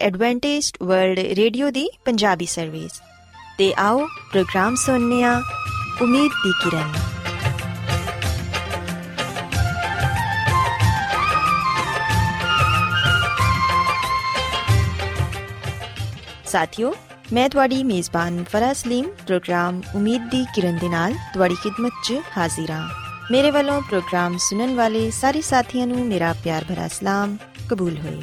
Adventist world Radio ਦੀ Punjabi service ਤੇ ਆਓ ਪ੍ਰੋਗਰਾਮ ਸੁਣਨੇ ਆ ਉਮੀਦ ਦੀ ਕਿਰਨ। ਸਾਥਿਓ, ਮੈਂ ਤੁਹਾਡੀ ਮੇਜ਼ਬਾਨ ਫਰਾ ਸਲੀਮ, ਪ੍ਰੋਗਰਾਮ ਉਮੀਦ ਦੀ ਕਿਰਨ ਦੇ ਨਾਲ ਤੁਹਾਡੀ ਖidmat 'ਚ ਹਾਜ਼ਰ ਹਾਂ। ਮੇਰੇ ਵੱਲੋਂ ਪ੍ਰੋਗਰਾਮ ਸੁਣਨ ਵਾਲੇ ਸਾਰੇ ਸਾਥੀਆਂ ਨੂੰ ਮੇਰਾ ਪਿਆਰ ਭਰਾ ਸਲਾਮ, ਕਬੂਲ ਹੋਏ।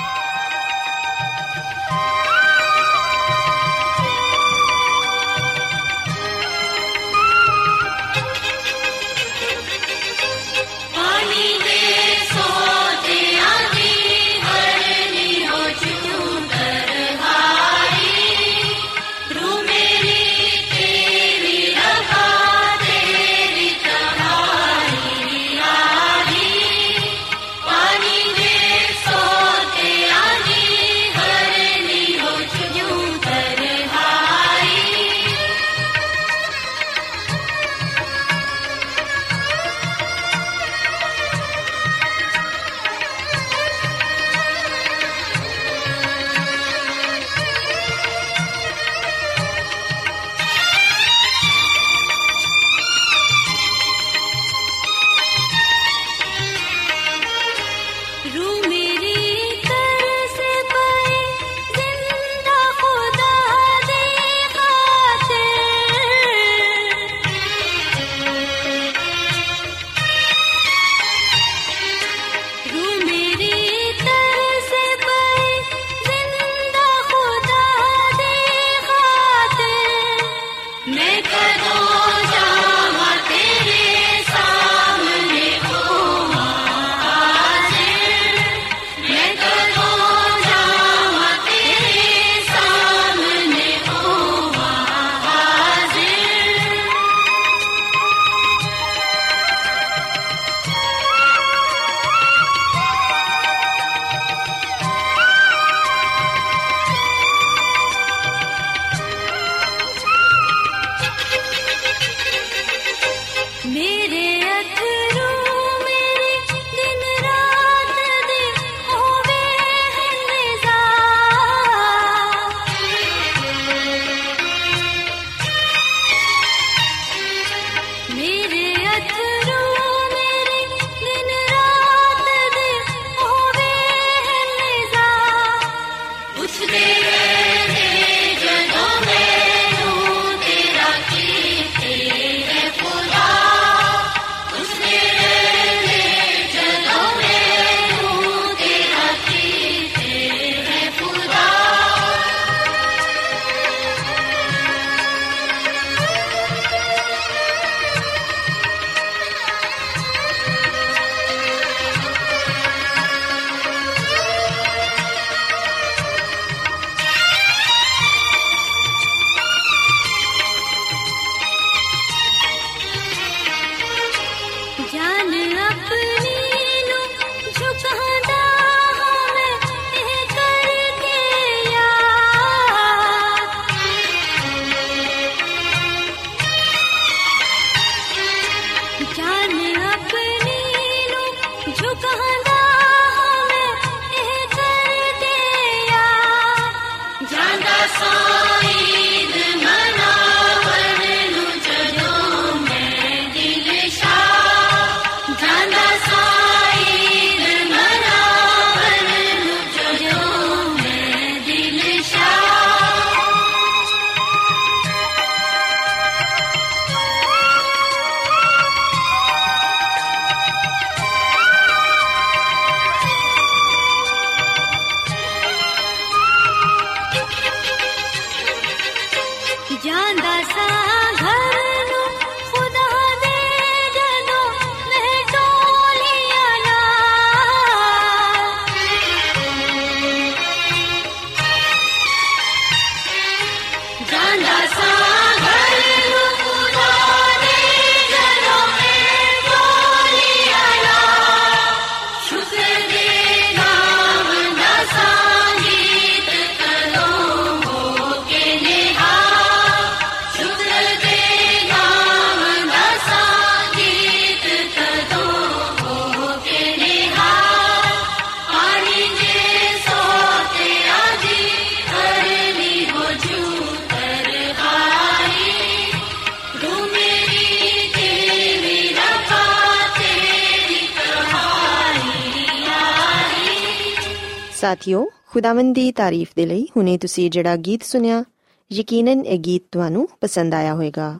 ਖੁਦਾਵੰਦ ਦੀ ਤਾਰੀਫ ਦੇ ਲਈ ਹੁਣੇ ਤੁਸੀਂ ਜਿਹੜਾ ਗੀਤ ਸੁਨਿਆ ਯਕੀਨਨ ਇਹ ਗੀਤ ਤੁਹਾਨੂੰ ਪਸੰਦ ਆਇਆ ਹੋਵੇਗਾ।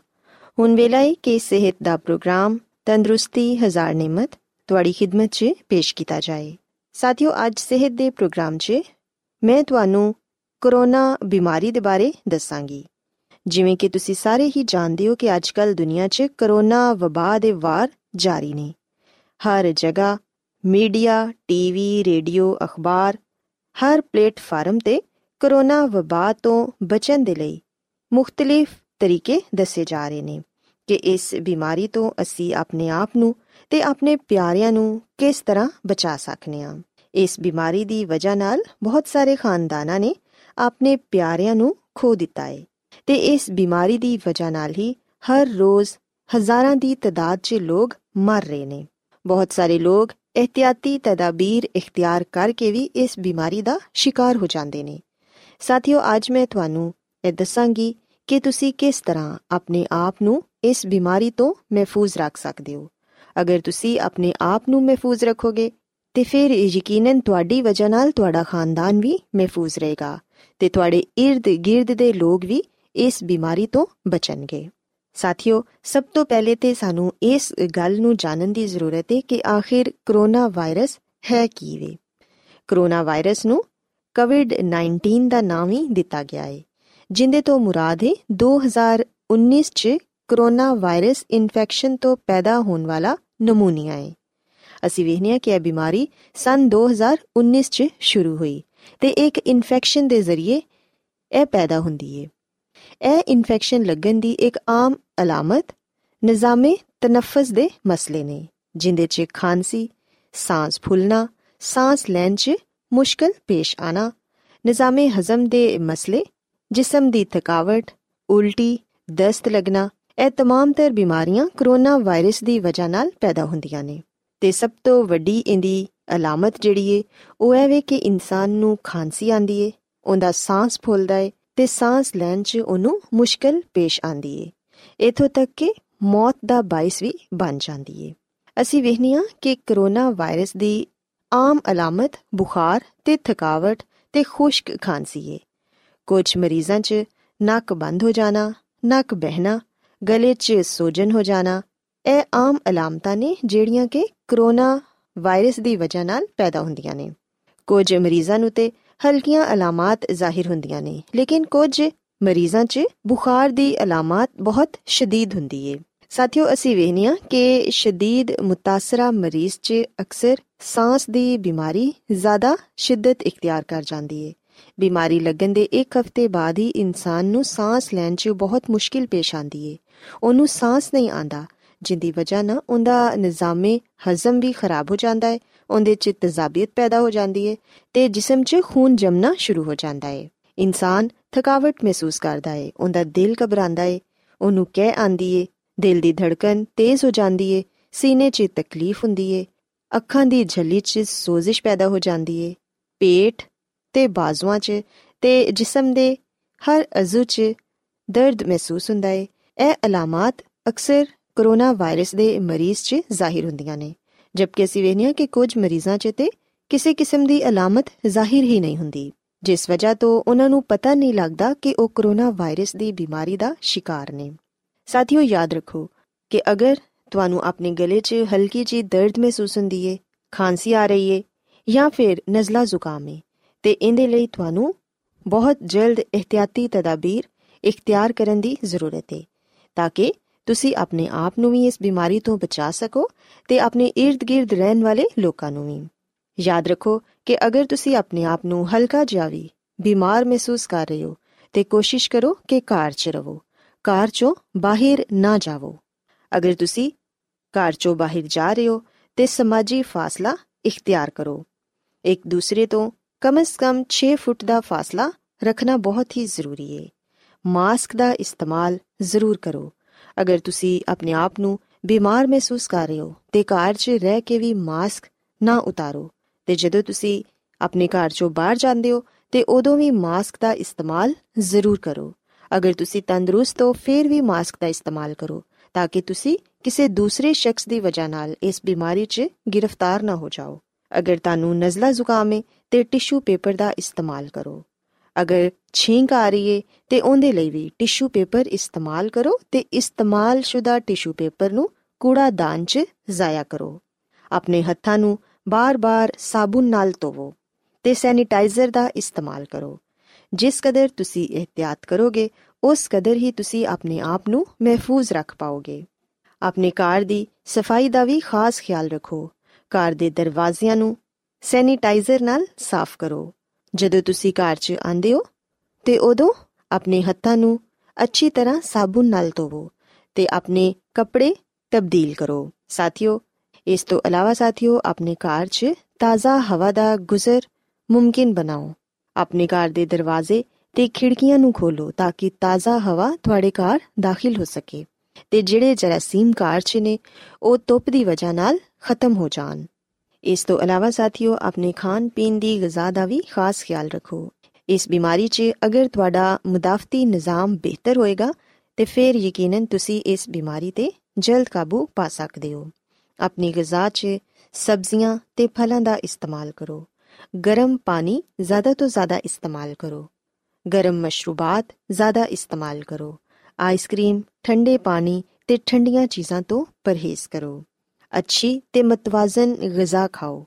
ਹੁਣ ਵੇਲਾ ਹੈ ਕਿ ਸਿਹਤ ਦਾ ਪ੍ਰੋਗਰਾਮ ਤੰਦਰੁਸਤੀ, ਹਜ਼ਾਰ ਨਿਮਤ ਤੁਹਾਡੀ ਖidmat 'ਚ ਪੇਸ਼ ਕੀਤਾ ਜਾਏ। ਸਾਥਿਓ, ਅੱਜ ਸਿਹਤ ਦੇ ਪ੍ਰੋਗਰਾਮ 'ਚ ਮੈਂ ਤੁਹਾਨੂੰ ਕਰੋਨਾ ਬਿਮਾਰੀ ਦੇ ਬਾਰੇ ਦੱਸਾਂਗੀ। ਜਿਵੇਂ ਕਿ ਤੁਸੀਂ ਸਾਰੇ ਹੀ ਜਾਣਦੇ ਹੋ ਕਿ ਅੱਜਕੱਲ ਦੁਨੀਆ 'ਚ ਕਰੋਨਾ ਵਬਾ ਦੇ ਵਾਰ ਜਾਰੀ ਨੇ। ਹਰ ਜਗ੍ਹਾ ਮੀਡੀਆ, ਟੀਵੀ, ਰੇਡੀਓ, ਅਖਬਾਰ ਹਰ ਪਲੇਟਫਾਰਮ ਤੇ ਕਰੋਨਾ ਵਬਾ ਤੋਂ ਬਚਣ ਦੇ ਲਈ ਮੁxtਲਿਫ ਤਰੀਕੇ ਦੱਸੇ ਜਾ ਰਹੇ ਨੇ ਕਿ ਇਸ ਬਿਮਾਰੀ ਤੋਂ ਅਸੀਂ ਆਪਣੇ ਆਪ ਨੂੰ ਤੇ ਆਪਣੇ ਪਿਆਰਿਆਂ ਨੂੰ ਕਿਸ ਤਰ੍ਹਾਂ ਬਚਾ ਸਕਨੇ ਆ ਇਸ ਬਿਮਾਰੀ ਦੀ ਵਜ੍ਹਾ ਨਾਲ ਬਹੁਤ ਸਾਰੇ ਖਾਨਦਾਨਾਂ ਨੇ ਆਪਣੇ ਪਿਆਰਿਆਂ ਨੂੰ ਖੋ ਦਿੱਤਾ ਹੈ ਤੇ ਇਸ ਬਿਮਾਰੀ ਦੀ ਵਜ੍ਹਾ ਨਾਲ ਹੀ ਹਰ ਰੋਜ਼ ਹਜ਼ਾਰਾਂ ਦੀ ਤਦਾਦ 'ਚ ਲੋਕ ਮਰ ਰਹੇ ਨੇ। ਬਹੁਤ ਸਾਰੇ ਲੋਕ ਇhtiyati ਤਦਾਬੀਰ ਇਖਤਿਆਰ ਕਰਕੇ ਵੀ ਇਸ ਬਿਮਾਰੀ ਦਾ ਸ਼ਿਕਾਰ ਹੋ ਜਾਂਦੇ ਨੇ ਸਾਥੀਓ ਅੱਜ ਮੈਂ ਤੁਹਾਨੂੰ ਇਹ ਦੱਸਾਂਗੀ ਕਿ ਤੁਸੀਂ ਕਿਸ ਤਰ੍ਹਾਂ ਆਪਣੇ ਆਪ ਨੂੰ ਇਸ ਬਿਮਾਰੀ ਤੋਂ ਮਹਿਫੂਜ਼ ਰੱਖ ਸਕਦੇ ਹੋ ਅਗਰ ਤੁਸੀਂ ਆਪਣੇ ਆਪ ਨੂੰ ਮਹਿਫੂਜ਼ ਰੱਖੋਗੇ ਤੇ ਫਿਰ ਯਕੀਨਨ ਤੁਹਾਡੀ ਵਜ੍ਹਾ ਨਾਲ ਤੁਹਾਡਾ ਖਾਨਦਾਨ ਵੀ ਮਹਿਫੂਜ਼ ਰਹੇਗਾ ਤੇ ਤੁਹਾਡੇ ird-gird ਦੇ ਲੋਕ ਵੀ ਇਸ ਬਿਮਾਰੀ ਤੋਂ ਬਚਣਗੇ ਸਾਥੀਓ, ਸਭ ਤੋਂ ਪਹਿਲੇ ਤੇ ਸਾਨੂੰ ਇਸ ਗੱਲ ਨੂੰ ਜਾਣਨ ਦੀ ਜ਼ਰੂਰਤ ਹੈ ਕਿ ਆਖਿਰ ਕਰੋਨਾ ਵਾਇਰਸ ਹੈ ਕੀ ਵੇ। ਕਰੋਨਾ ਵਾਇਰਸ ਨੂੰ ਕੋਵਿਡ-19 ਦਾ ਨਾਮ ਹੀ ਦਿੱਤਾ ਗਿਆ ਹੈ ਜਿੰਦੇ ਤੋਂ ਮੁਰਾਦ ਹੈ 2019 ਚ ਕਰੋਨਾ ਵਾਇਰਸ ਇਨਫੈਕਸ਼ਨ ਤੋਂ ਪੈਦਾ ਹੋਣ ਵਾਲਾ ਨਮੂਨੀਆ ਹੈ ਅਸੀਂ ਵੇਖਨੇ ਆ ਕਿ ਇਹ ਬਿਮਾਰੀ ਸਨ 2019 ਚ ਸ਼ੁਰੂ ਹੋਈ ਤੇ ਇੱਕ ਇਨਫੈਕਸ਼ਨ ਦੇ ਜ਼ਰੀਏ ਇਹ ਪੈਦਾ ਹੁੰਦੀ ਹੈ ਇਹ ਇਨਫੈਕਸ਼ਨ ਲੱਗਣ ਦੀ ਇੱਕ ਆਮ ਅਲਾਮਤ ਨਿਜ਼ਾਮੇ ਤਨਫਸ ਦੇ ਮਸਲੇ ਨੇ ਜਿੰਦੇ 'ਚ ਖਾਂਸੀ ਸਾਹ ਫੁੱਲਣਾ ਸਾਹ ਲੈਣ 'ਚ ਮੁਸ਼ਕਲ ਪੇਸ਼ ਆਣਾ ਨਿਜ਼ਾਮੇ ਹਜ਼ਮ ਦੇ ਮਸਲੇ ਜਿਸਮ ਦੀ ਥਕਾਵਟ ਉਲਟੀ ਦਸਤ ਲੱਗਣਾ ਇਹ तमाम ਤਰ ਬਿਮਾਰੀਆਂ ਕਰੋਨਾ ਵਾਇਰਸ ਦੀ ਵਜ੍ਹਾ ਨਾਲ ਪੈਦਾ ਹੁੰਦੀਆਂ ਨੇ ਤੇ ਸਭ ਤੋਂ ਵੱਡੀ ਇਹਦੀ ਅਲਾਮਤ ਜਿਹੜੀ ਏ ਉਹ ਹੈ ਵੇ ਕਿ ਇਨਸਾਨ ਨੂੰ ਖਾਂਸੀ ਆਂਦੀ ਏ ਉਹਦਾ ਸਾਹ ਫੁੱਲਦਾ ਏ ਤੇ ਸਾਹ ਲੈਣ 'ਚ ਉਹਨੂੰ ਮੁਸ਼ਕਲ ਪੇਸ਼ ਆਂਦੀ ਏ। ਇਥੋਂ ਤੱਕ ਕਿ ਮੌਤ ਦਾ ਬਾਇਸ ਵੀ ਬਣ ਜਾਂਦੀ ਏ। ਅਸੀਂ ਵੇਖਨੀਆ ਕਿ ਕਰੋਨਾ ਵਾਇਰਸ ਦੀ ਆਮ ਅਲਾਮਤ, ਬੁਖਾਰ ਤੇ ਥਕਾਵਟ ਤੇ ਖੁਸ਼ਕ ਖਾਂਸੀ ਏ। ਕੁਝ ਮਰੀਜ਼ਾਂ 'ਚ ਨੱਕ ਬੰਦ ਹੋ ਜਾਣਾ, ਨੱਕ ਬਹਿਣਾ, ਗਲੇ 'ਚ ਸੋਜਨ ਹੋ ਜਾਣਾ, ਇਹ ਆਮ ਅਲਾਮਤਾਂ ਨੇ ਜਿਹੜੀਆਂ ਕਿ ਕਰੋਨਾ ਵਾਇਰਸ ਦੀ ਵਜ੍ਹਾ ਨਾਲ ਪੈਦਾ ਹੁੰਦੀਆਂ ਨੇ। ਕੁਝ ਮਰੀਜ਼ਾਂ ਨੂੰ ਤੇ ਹਲਕੀਆਂ ਅਲਾਮਤ ਜ਼ਾਹਿਰ ਹੁੰਦੀਆਂ ਨੇ, ਲੇਕਿਨ ਕੁਝ ਮਰੀਜ਼ਾਂ 'ਚ ਬੁਖਾਰ ਦੀ ਅਲਾਮਤ ਬਹੁਤ ਸ਼ਦੀਦ ਹੁੰਦੀ ਏ। ਸਾਥੀਓ, ਅਸੀਂ ਵੇਖਨੀਆ ਕਿ ਸ਼ਦੀਦ ਮੁਤਾਸਰਾ ਮਰੀਜ਼ 'ਚ ਅਕਸਰ ਸਾਹ ਦੀ ਬਿਮਾਰੀ ਜ਼ਿਆਦਾ ਸ਼ਿੱਦਤ ਇਖਤਿਆਰ ਕਰ ਜਾਂਦੀ ਏ। ਬਿਮਾਰੀ ਲੱਗਣ ਦੇ ਇੱਕ ਹਫ਼ਤੇ ਬਾਅਦ ਹੀ ਇਨਸਾਨ ਨੂੰ ਸਾਹ ਲੈਣ 'ਚ ਬਹੁਤ ਮੁਸ਼ਕਿਲ ਪੇਸ਼ ਆਂਦੀ ਏ। ਉਹਨੂੰ ਸਾਹ ਨਹੀਂ ਆਂਦਾ ਜਿੰਦੀ ਵਜ੍ਹਾ ਨਾਲ ਉਹਦਾ ਨਿਜ਼ਾਮੇ ਹਜ਼ਮ ਵੀ ਖਰਾਬ ਹੋ ਜਾਂਦਾ ਹੈ ਉਹਦੇ 'ਚ ਤਜ਼ਾਬੀਅਤ ਪੈਦਾ ਹੋ ਜਾਂਦੀ ਹੈ ਤੇ ਜਿਸਮ 'ਚ ਖੂਨ ਜਮਨਾ ਸ਼ੁਰੂ ਹੋ ਜਾਂਦਾ ਹੈ ਇਨਸਾਨ ਥਕਾਵਟ ਮਹਿਸੂਸ ਕਰਦਾ ਹੈ ਉਹਦਾ ਦਿਲ ਘਬਰਾਉਂਦਾ ਹੈ ਉਹਨੂੰ ਕਹਿ ਆਂਦੀ ਹੈ ਦਿਲ ਦੀ ਧੜਕਨ ਤੇਜ਼ ਹੋ ਜਾਂਦੀ ਹੈ ਸੀਨੇ 'ਚ ਤਕਲੀਫ ਹੁੰਦੀ ਹੈ ਅੱਖਾਂ ਦੀ ਝੱਲੀ 'ਚ ਸੋਜ਼ਿਸ਼ ਪੈਦਾ ਹੋ ਜਾਂਦੀ ਹੈ ਪੇਟ ਤੇ ਬਾਜ਼ੂਆਂ 'ਚ ਤੇ ਜਿਸਮ ਦੇ ਹਰ ਅਜ਼ੂ 'ਚ ਦਰਦ ਮਹਿਸੂਸ ਹੁੰਦਾ ਹੈ ਇਹ ਅਲਾਮਤ ਅਕਸਰ ਕਰੋਨਾ ਵਾਇਰਸ ਦੇ ਮਰੀਜ਼ 'ਚ ਜ਼ਾਹਿਰ ਹੁੰਦੀਆਂ ਨੇ। ਜਦਕਿ ਅਸੀਂ ਵੇਖਿਆ ਕਿ ਕੁਝ ਮਰੀਜ਼ਾਂ 'ਚ ਤੇ ਕਿਸੇ ਕਿਸਮ ਦੀ ਅਲਾਮਤ ਜ਼ਾਹਿਰ ਹੀ ਨਹੀਂ ਹੁੰਦੀ, ਜਿਸ ਵਜ੍ਹਾ ਤੋਂ ਉਹਨਾਂ ਨੂੰ ਪਤਾ ਨਹੀਂ ਲੱਗਦਾ ਕਿ ਉਹ ਕਰੋਨਾ ਵਾਇਰਸ ਦੀ ਬਿਮਾਰੀ ਦਾ ਸ਼ਿਕਾਰ ਨੇ। ਸਾਥੀਓ, ਯਾਦ ਰੱਖੋ ਕਿ ਅਗਰ ਤੁਹਾਨੂੰ ਆਪਣੇ ਗਲੇ 'ਚ ਹਲਕੀ ਜਿਹੀ ਦਰਦ ਮਹਿਸੂਸ ਹੁੰਦੀ ਏ, ਖਾਂਸੀ ਆ ਰਹੀ ਏ ਜਾਂ ਫਿਰ ਨਜ਼ਲਾ ਜ਼ੁਕਾਮ ਏ, ਤੇ ਇਹਦੇ ਲਈ ਤੁਹਾਨੂੰ ਬਹੁਤ ਜਲਦ ਇhtiyati ਤਦਾਬੀਰ ਇਖਤਿਆਰ ਕਰਨ ਦੀ ਜ਼ਰੂਰਤ ਏ, ਤਾਂ ਕਿ ਤੁਸੀਂ ਆਪਣੇ ਆਪ ਨੂੰ ਵੀ ਇਸ ਬਿਮਾਰੀ ਤੋਂ ਬਚਾ ਸਕੋ ਤੇ ਆਪਣੇ ird-gird ਰਹਿਣ ਵਾਲੇ ਲੋਕਾਂ ਨੂੰ ਵੀ। ਯਾਦ ਰੱਖੋ ਕਿ ਅਗਰ ਤੁਸੀਂ ਆਪਣੇ ਆਪ ਨੂੰ ਹਲਕਾ ਜਿਹਾ ਵੀ ਬਿਮਾਰ ਮਹਿਸੂਸ ਕਰ ਰਹੇ ਹੋ, ਤੇ ਕੋਸ਼ਿਸ਼ ਕਰੋ ਕਿ ਘਰ 'ਚ ਰਹੋ। ਘਰ 'ਚੋਂ ਬਾਹਰ ਨਾ ਜਾਵੋ। ਅਗਰ ਤੁਸੀਂ ਘਰ 'ਚੋਂ ਬਾਹਰ ਜਾ ਰਹੇ ਹੋ, ਤੇ ਸਮਾਜੀ ਫਾਸਲਾ ਇਖਤਿਆਰ ਕਰੋ। ਇੱਕ ਦੂਸਰੇ ਤੋਂ ਕਮ ਸ ਕਮ 6 ਫੁੱਟ ਦਾ ਫਾਸਲਾ ਰੱਖਣਾ ਬਹੁਤ ਹੀ ਜ਼ਰੂਰੀ ਹੈ ਮਾਸਕ ਦਾ ਇਸਤੇਮਾਲ ਜ਼ਰੂਰ ਕਰੋ। ਅਗਰ ਤੁਸੀਂ ਆਪਣੇ ਆਪ ਨੂੰ ਬਿਮਾਰ ਮਹਿਸੂਸ ਕਰ ਰਹੇ ਹੋ, ਤੇ ਘਰ 'ਚ ਰਹਿ ਕੇ ਵੀ ਮਾਸਕ ਨਾ ਉਤਾਰੋ। ਤੇ ਜਦੋਂ ਤੁਸੀਂ ਆਪਣੇ ਘਰ 'ਚੋਂ ਬਾਹਰ ਜਾਂਦੇ ਹੋ, ਤੇ ਉਦੋਂ ਵੀ ਮਾਸਕ ਦਾ ਇਸਤੇਮਾਲ ਜ਼ਰੂਰ ਕਰੋ। ਅਗਰ ਤੁਸੀਂ ਤੰਦਰੁਸਤ ਹੋ, ਫਿਰ ਵੀ ਮਾਸਕ ਦਾ ਇਸਤੇਮਾਲ ਕਰੋ, ਤਾਂ ਕਿ ਤੁਸੀਂ ਕਿਸੇ ਦੂਸਰੇ ਸ਼ਖਸ ਦੀ ਵਜ੍ਹਾ ਨਾਲ ਇਸ ਬਿਮਾਰੀ 'ਚ ਗ੍ਰਿਫਤਾਰ ਨਾ ਹੋ ਜਾਓ। ਅਗਰ ਤੁਹਾਨੂੰ ਨਜ਼ਲਾ ਜ਼ੁਕਾਮ ਹੈ ਤੇ ਟਿਸ਼ੂ ਪੇਪਰ ਦਾ ਇਸਤੇਮਾਲ ਕਰੋ। ਅਗਰ ਛਿੰਕ ਆ ਰਹੀ ਏ, ਤੇ ਉਹਦੇ ਲਈ ਵੀ ਟਿਸ਼ੂ ਪੇਪਰ ਇਸਤੇਮਾਲ ਕਰੋ ਤੇ ਇਸਤੇਮਾਲਸ਼ੁਦਾ ਟਿਸ਼ੂ ਪੇਪਰ ਨੂੰ ਕੂੜਾਦਾਨ 'ਚ ਜ਼ਾਇਆ ਕਰੋ। ਆਪਣੇ ਹੱਥਾਂ ਨੂੰ ਬਾਰ-ਬਾਰ ਸਾਬੁਨ ਨਾਲ ਧੋਵੋ ਤੇ ਸੈਨੀਟਾਈਜ਼ਰ ਦਾ ਇਸਤੇਮਾਲ ਕਰੋ। ਜਿਸ ਕਦਰ ਤੁਸੀਂ ਇhtiyat ਕਰੋਗੇ, ਉਸ ਕਦਰ ਹੀ ਤੁਸੀਂ ਆਪਣੇ ਆਪ ਨੂੰ ਮਹਿਫੂਜ਼ ਰੱਖ ਪਾਓਗੇ। ਆਪਣੇ ਘਰ ਦੀ ਸਫ਼ਾਈ ਦਾ ਵੀ ਖਾਸ ਖਿਆਲ ਰੱਖੋ। ਘਰ ਦੇ ਦਰਵਾਜ਼ਿਆਂ ਨੂੰ ਸੈਨੀਟਾਈਜ਼ਰ ਨਾਲ ਸਾਫ਼ ਕਰੋ। ਜਦੋਂ ਤੁਸੀਂ ਘਰ 'ਚ ਆਂਦੇ ਹੋ, ਤੇ ਉਦੋਂ ਆਪਣੇ ਹੱਥਾਂ ਨੂੰ ਅੱਛੀ ਤਰ੍ਹਾਂ ਸਾਬੁਨ ਨਾਲ ਧੋਵੋ ਤੇ ਆਪਣੇ ਕੱਪੜੇ ਤਬਦੀਲ ਕਰੋ। ਸਾਥੀਓ, ਇਸ ਤੋਂ ਇਲਾਵਾ ਸਾਥੀਓ, ਆਪਣੇ ਘਰ 'ਚ ਤਾਜ਼ਾ ਹਵਾ ਦਾ ਗੁਜ਼ਰ ਮੁਮਕਿਨ ਬਣਾਓ। ਆਪਣੇ ਘਰ ਦੇ ਦਰਵਾਜ਼ੇ ਤੇ ਖਿੜਕੀਆਂ ਨੂੰ ਖੋਲੋ ਤਾਂ ਕਿ ਤਾਜ਼ਾ ਹਵਾ ਤੁਹਾਡੇ ਘਰ ਦਾਖਲ ਹੋ ਸਕੇ ਤੇ ਜਿਹੜੇ ਜਰਾਸੀਮ ਘਰ 'ਚ ਨੇ, ਉਹ ਧੁੱਪ ਦੀ ਵਜ੍ਹਾ ਨਾਲ ਖਤਮ ਹੋ ਜਾਣ। ਇਸ ਤੋਂ ਇਲਾਵਾ ਸਾਥੀਓ, ਆਪਣੇ ਖਾਣ ਪੀਣ ਦੀ ਗਿਜ਼ਾ ਦਾ ਵੀ ਖਾਸ ਖਿਆਲ ਰੱਖੋ। ਇਸ ਬਿਮਾਰੀ 'ਚ ਅਗਰ ਤੁਹਾਡਾ ਮੁਦਾਫਤੀ ਨਿਜ਼ਾਮ ਬਿਹਤਰ ਹੋਏਗਾ, ਤੇ ਫਿਰ ਯਕੀਨਨ ਤੁਸੀਂ ਇਸ ਬਿਮਾਰੀ ਤੇ ਜਲਦ ਕਾਬੂ ਪਾ ਸਕਦੇ ਹੋ। ਆਪਣੀ ਗਿਜ਼ਾ 'ਚ ਸਬਜ਼ੀਆਂ ਤੇ ਫਲਾਂ ਦਾ ਇਸਤੇਮਾਲ ਕਰੋ। ਗਰਮ ਪਾਣੀ ਜ਼ਿਆਦਾ ਤੋਂ ਜ਼ਿਆਦਾ ਇਸਤੇਮਾਲ ਕਰੋ। ਗਰਮ ਮਸ਼ਰੂਬਾਤ ਜ਼ਿਆਦਾ ਇਸਤੇਮਾਲ ਕਰੋ। ਆਈਸਕ੍ਰੀਮ, ਠੰਡੇ ਪਾਣੀ ਤੇ ਠੰਡੀਆਂ ਚੀਜ਼ਾਂ ਤੋਂ ਪਰਹੇਜ਼ ਕਰੋ। ਅੱਛੀ ਤੇ ਮਤਵਾਜ਼ਨ ਗਿਜ਼ਾ ਖਾਓ,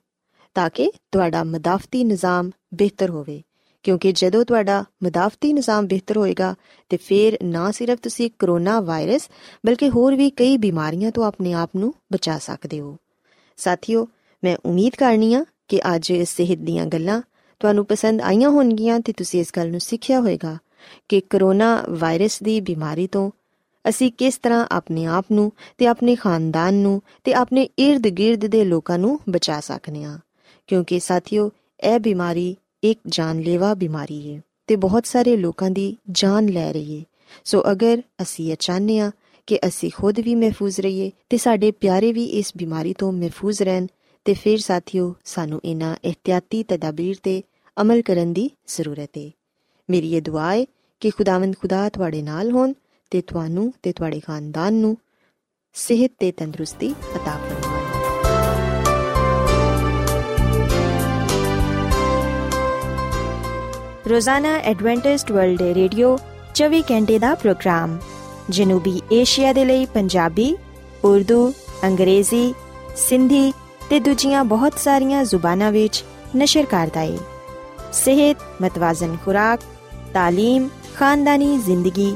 ਤਾਂ ਕਿ ਤੁਹਾਡਾ ਮਦਾਫਤੀ ਨਿਜ਼ਾਮ ਬਿਹਤਰ ਹੋਵੇ। ਕਿਉਂਕਿ ਜਦੋਂ ਤੁਹਾਡਾ ਮਦਾਫਤੀ ਨਿਜ਼ਾਮ ਬਿਹਤਰ ਹੋਏਗਾ, ਤੇ ਫਿਰ ਨਾ ਸਿਰਫ ਤੁਸੀਂ ਕਰੋਨਾ ਵਾਇਰਸ, ਬਲਕਿ ਹੋਰ ਵੀ ਕਈ ਬਿਮਾਰੀਆਂ ਤੋਂ ਆਪਣੇ ਆਪ ਨੂੰ ਬਚਾ ਸਕਦੇ ਹੋ। ਸਾਥੀਓ, ਮੈਂ ਉਮੀਦ ਕਰਨੀ ਆ ਕਿ ਅੱਜ ਇਸ ਸਿਹਤ ਦੀਆਂ ਗੱਲਾਂ ਤੁਹਾਨੂੰ ਪਸੰਦ ਆਈਆਂ ਹੋਣਗੀਆਂ ਤੇ ਤੁਸੀਂ ਇਸ ਗੱਲ ਨੂੰ ਸਿੱਖਿਆ ਹੋਵੇਗਾ ਕਿ ਕਰੋਨਾ ਵਾਇਰਸ ਦੀ ਬਿਮਾਰੀ ਤੋਂ ਅਸੀਂ ਕਿਸ ਤਰ੍ਹਾਂ ਆਪਣੇ ਆਪ ਨੂੰ ਤੇ ਆਪਣੇ ਖਾਨਦਾਨ ਨੂੰ ਤੇ ਆਪਣੇ ird-gird ਦੇ ਲੋਕਾਂ ਨੂੰ ਬਚਾ ਸਕਨੇ ਆ ਕਿਉਂਕਿ ਸਾਥੀਓ, ਇਹ ਬਿਮਾਰੀ ਇੱਕ ਜਾਨਲੇਵਾ ਬਿਮਾਰੀ ਹੈ ਤੇ ਬਹੁਤ ਸਾਰੇ ਲੋਕਾਂ ਦੀ ਜਾਨ ਲੈ ਰਹੀ ਹੈ। ਸੋ ਅਗਰ ਅਸੀਂ ਇਹ ਚਾਹਨੇ ਆ ਕਿ ਅਸੀਂ ਖੁਦ ਵੀ ਮਹਿਫੂਜ਼ ਰਹੀਏ ਤੇ ਸਾਡੇ ਪਿਆਰੇ ਵੀ ਇਸ ਬਿਮਾਰੀ ਤੋਂ ਮਹਿਫੂਜ਼ ਰਹਿਣ, ਤੇ ਫਿਰ ਸਾਥੀਓ, ਸਾਨੂੰ ਇਹਨਾਂ ਇhtiyati ਤਦਾਬੀਰ ਤੇ ਅਮਲ ਕਰਨ ਦੀ ਜ਼ਰੂਰਤ ਹੈ। ਮੇਰੀ ਇਹ ਦੁਆ ਹੈ ਕਿ ਖੁਦਾਵੰਦ ਖੁਦਾ ਤੁਹਾਡੇ ਨਾਲ ਹੋਣ ਤੇ ਤੁਹਾਨੂੰ ਤੇ ਤੁਹਾਡੇ ਖਾਨਦਾਨ ਨੂੰ ਸਿਹਤ ਤੇ ਤੰਦਰੁਸਤੀ عطا ਫਰਮਾਏ ਰੋਜ਼ਾਨਾ ਐਡਵੈਂਟਿਸਟ ਵਰਲਡ ਵੇ ਰੇਡੀਓ 24 ਘੰਟੇ ਦਾ ਪ੍ਰੋਗਰਾਮ ਜਨੂਬੀ ਏਸ਼ੀਆ ਦੇ ਲਈ ਪੰਜਾਬੀ ਉਰਦੂ ਅੰਗਰੇਜ਼ੀ ਸਿੰਧੀ ਤੇ ਦੂਜੀਆਂ ਬਹੁਤ ਸਾਰੀਆਂ ਜ਼ੁਬਾਨਾਂ ਵਿੱਚ ਨਸ਼ਰ ਕਰਦਾ ਹੈ ਸਿਹਤ ਮਤਵਾਜ਼ਨ ਖੁਰਾਕ تعلیم ਖਾਨਦਾਨੀ ਜ਼ਿੰਦਗੀ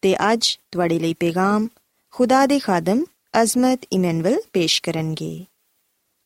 ਤੇ ਅੱਜ ਤੁਹਾਡੇ ਲਈ ਪੈਗਾਮ ਖੁਦਾ ਦੇ ਖਾਦਮ ਅਜ਼ਮਤ ਇਮਨੁਅਲ ਪੇਸ਼ ਕਰਨਗੇ।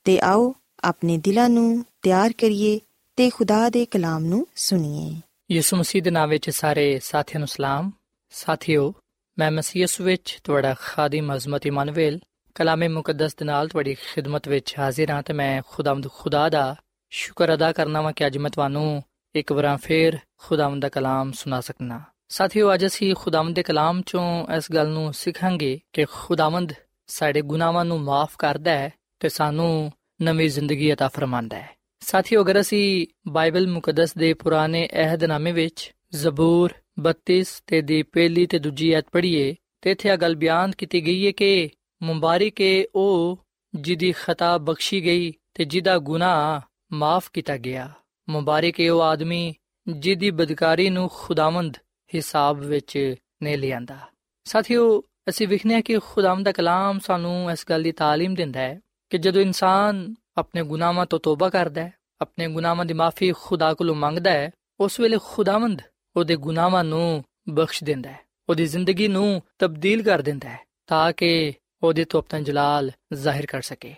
ਤੇ ਆਓ ਆਪਣੇ ਦਿਲਾਂ ਨੂੰ ਤਿਆਰ ਕਰੀਏ ਤੇ ਖੁਦਾ ਦੇ ਕਲਾਮ ਨੂੰ ਸੁਣੀਏ। ਯਿਸੂ ਮਸੀਹ ਦੇ ਨਾਮ ਵਿੱਚ ਸਾਰੇ ਸਾਥੀਆਂ ਨੂੰ ਸਲਾਮ। ਸਾਥਿਓ, ਮੈਂ ਮਸੀਹ ਵਿੱਚ ਤੁਹਾਡਾ ਖਾਦਮ ਅਜ਼ਮਤ ਇਮਨੁਅਲ ਕਲਾਮੇ ਮੁਕੱਦਸ ਦੇ ਨਾਲ ਤੁਹਾਡੀ ਖਿਦਮਤ ਵਿੱਚ ਹਾਜ਼ਰ ਹਾਂ ਤੇ ਮੈਂ ਖੁਦਾਵੰਦ ਖੁਦਾ ਦਾ ਸ਼ੁਕਰ ਅਦਾ ਕਰਨਾ ਵਾਂ ਕਿ ਅੱਜ ਮੈਂ ਤੁਹਾਨੂੰ ਇੱਕ ਵਾਰ ਫੇਰ ਖੁਦਾਵੰਦ ਦਾ ਕਲਾਮ ਸੁਣਾ ਸਕਣਾ ਸਾਥੀਓ ਅੱਜ ਅਸੀਂ ਖੁਦਾਵੰਦ ਦੇ ਕਲਾਮ ਚੋਂ ਇਸ ਗੱਲ ਨੂੰ ਸਿੱਖਾਂਗੇ ਕਿ ਖੁਦਾਵੰਦ ਸਾਡੇ ਗੁਨਾਹਾਂ ਨੂੰ ਮਾਫ ਕਰਦਾ ਹੈ ਤੇ ਸਾਨੂੰ ਨਵੀਂ ਜ਼ਿੰਦਗੀ عطا ਫਰਮਾਂਦਾ ਹੈ ਸਾਥੀਓ ਅਗਰ ਅਸੀਂ ਬਾਈਬਲ ਮੁਕੱਦਸ ਦੇ ਪੁਰਾਣੇ ਅਹਿਦਨਾਮੇ ਵਿੱਚ ਜ਼ਬੂਰ 32 ਤੇ ਦੀ ਪਹਿਲੀ ਤੇ ਦੂਜੀ ਐਤ ਪੜ੍ਹੀਏ ਤੇ ਇੱਥੇ ਆ ਗੱਲ ਬਿਆਨ ਕੀਤੀ ਗਈ ਹੈ ਕਿ ਮੁਬਾਰਕ ਹੈ ਉਹ ਜਿਹਦੀ ਖਤਾ ਬਖਸ਼ੀ ਗਈ ਤੇ ਜਿਹਦਾ ਗੁਨਾਹ ਮਾਫ ਕੀਤਾ ਗਿਆ ਮੁਬਾਰਕ ਹੈ ਉਹ ਆਦਮੀ ਜਿਹਦੀ ਬਦਕਾਰੀ ਨੂੰ ਖੁਦਾਵੰਦ ਹਿਸਾਬ ਵਿੱਚ ਨੇ ਲਿਆਂਦਾ ਸਾਥੀਓ ਅਸੀਂ ਵਿਖਨੇ ਕਿ ਖੁਦਾਵੰਦ ਦਾ ਕਲਾਮ ਸਾਨੂੰ ਇਸ ਗੱਲ ਦੀ تعلیم ਦਿੰਦਾ ਹੈ ਕਿ ਜਦੋਂ ਇਨਸਾਨ ਆਪਣੇ ਗੁਨਾਹਾਂ ਤੋਂ ਤੋਬਾ ਕਰਦਾ ਹੈ ਆਪਣੇ ਗੁਨਾਹਾਂ ਦੀ ਮਾਫੀ ਖੁਦਾ ਕੋਲੋਂ ਮੰਗਦਾ ਹੈ ਉਸ ਵੇਲੇ ਖੁਦਾਵੰਦ ਉਹਦੇ ਗੁਨਾਹਾਂ ਨੂੰ ਬਖਸ਼ ਦਿੰਦਾ ਹੈ ਉਹਦੀ ਜ਼ਿੰਦਗੀ ਨੂੰ ਤਬਦੀਲ ਕਰ ਦਿੰਦਾ ਹੈ ਤਾਂ ਕਿ ਉਹਦੇ ਤੋਂ ਆਪਣਾ ਜਲਾਲ ਜ਼ਾਹਿਰ ਕਰ ਸਕੇ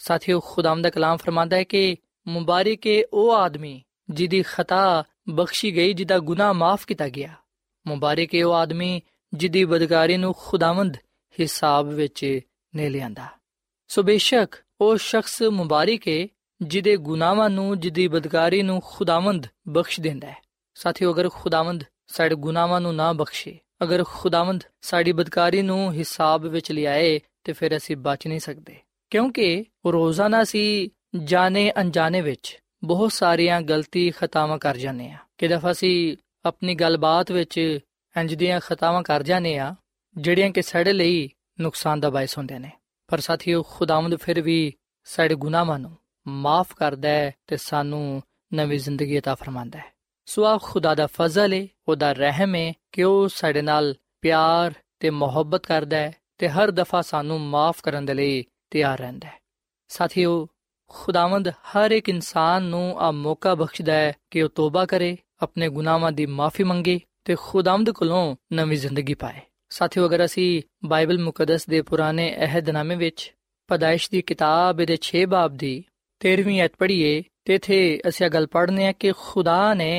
ਸਾਥੀਓ ਖੁਦਾਵੰਦ ਦਾ ਕਲਾਮ ਫਰਮਾਂਦਾ ਹੈ ਕਿ ਮੁਬਾਰਕ ਹੈ ਉਹ ਆਦਮੀ ਜਿਹਦੀ ਖਤਾ ਬਖਸ਼ੀ ਗਈ ਜਿਹਦਾ ਗੁਨਾਹ ਮਾਫ ਕੀਤਾ ਗਿਆ ਮੁਬਾਰਕ ਹੈ ਉਹ ਆਦਮੀ ਜਿਹਦੀ ਬਦਕਾਰੀ ਨੂੰ ਖੁਦਾਵੰਦ ਹਿਸਾਬ ਵਿੱਚ ਨੇ ਲਿਆਂਦਾ। ਸੋ ਬੇਸ਼ੱਕ ਉਹ ਸ਼ਖਸ ਮੁਬਾਰਕ ਹੈ ਜਿਹਦੇ ਗੁਨਾਹਾਂ ਨੂੰ ਜਿਹਦੀ ਬਦਕਾਰੀ ਨੂੰ ਖੁਦਾਵੰਦ ਬਖਸ਼ ਦਿੰਦਾ ਹੈ। ਸਾਥੀਓ, ਅਗਰ ਖੁਦਾਵੰਦ ਸਾਡੇ ਗੁਨਾਹਾਂ ਨੂੰ ਨਾ ਬਖਸ਼ੇ, ਅਗਰ ਖੁਦਾਵੰਦ ਸਾਡੀ ਬਦਕਾਰੀ ਨੂੰ ਹਿਸਾਬ ਵਿੱਚ ਲਿਆਏ, ਤੇ ਫਿਰ ਅਸੀਂ ਬਚ ਨਹੀਂ ਸਕਦੇ। ਕਿਉਂਕਿ ਰੋਜ਼ਾਨਾ ਸੀ ਜਾਣੇ ਅਣਜਾਣੇ ਵਿੱਚ ਬਹੁਤ ਸਾਰੀਆਂ ਗਲਤੀ ਖਤਾਵਾਂ ਕਰ ਜਾਂਦੇ ਆ ਕਿ ਦਫਾ ਅਸੀਂ ਆਪਣੀ ਗੱਲਬਾਤ ਵਿੱਚ ਇੰਜ ਦੀਆਂ ਖਤਾਵਾਂ ਕਰ ਜਾਂਦੇ ਆ ਜਿਹੜੀਆਂ ਕਿ ਸਾਡੇ ਲਈ ਨੁਕਸਾਨ ਦਾ ਬਾਇਸ ਹੁੰਦੇ ਨੇ ਪਰ ਸਾਥੀਓ ਖੁਦਾਵੰਦ ਫਿਰ ਵੀ ਸਾਡੇ ਗੁਨਾਹਾਂ ਨੂੰ ਮਾਫ ਕਰਦਾ ਹੈ ਤੇ ਸਾਨੂੰ ਨਵੀਂ ਜ਼ਿੰਦਗੀ عطا ਫਰਮਾਂਦਾ ਹੈ ਸੋ ਆ ਖੁਦਾ ਦਾ ਫਜ਼ਲ ਹੈ ਉਹਦਾ ਰਹਿਮ ਹੈ ਕਿ ਉਹ ਸਾਡੇ ਨਾਲ ਪਿਆਰ ਤੇ ਮੁਹੱਬਤ ਕਰਦਾ ਹੈ ਤੇ ਹਰ ਦਫਾ ਸਾਨੂੰ ਮਾਫ ਕਰਨ ਦੇ ਲਈ ਤਿਆਰ ਰਹਿੰਦਾ ਹੈ ਸਾਥੀਓ ਖੁਦਾਵੰਦ ਹਰ ਇੱਕ ਇਨਸਾਨ ਨੂੰ ਆ ਮੌਕਾ ਬਖਸ਼ਦਾ ਹੈ ਕਿ ਉਹ ਤੋਬਾ ਕਰੇ ਆਪਣੇ ਗੁਨਾਹਾਂ ਦੀ ਮਾਫੀ ਮੰਗੇ ਤੇ ਖੁਦਾਵੰਦ ਕੋਲੋਂ ਨਵੀਂ ਜ਼ਿੰਦਗੀ ਪਾਏ ਸਾਥੀਓ ਅਗਰ ਅਸੀਂ ਬਾਈਬਲ ਮੁਕੱਦਸ ਦੇ ਪੁਰਾਣੇ ਅਹਿਦਨਾਮੇ ਵਿੱਚ ਪਦਾਇਸ਼ ਦੀ ਕਿਤਾਬ ਦੇ 6 ਬਾਬ ਦੀ 13ਵੀਂ ਅਧ ਪੜ੍ਹੀਏ ਤੇ ਇਥੇ ਅਸੀਂ ਗੱਲ ਪੜ੍ਹਨੇ ਆ ਕਿ ਖੁਦਾ ਨੇ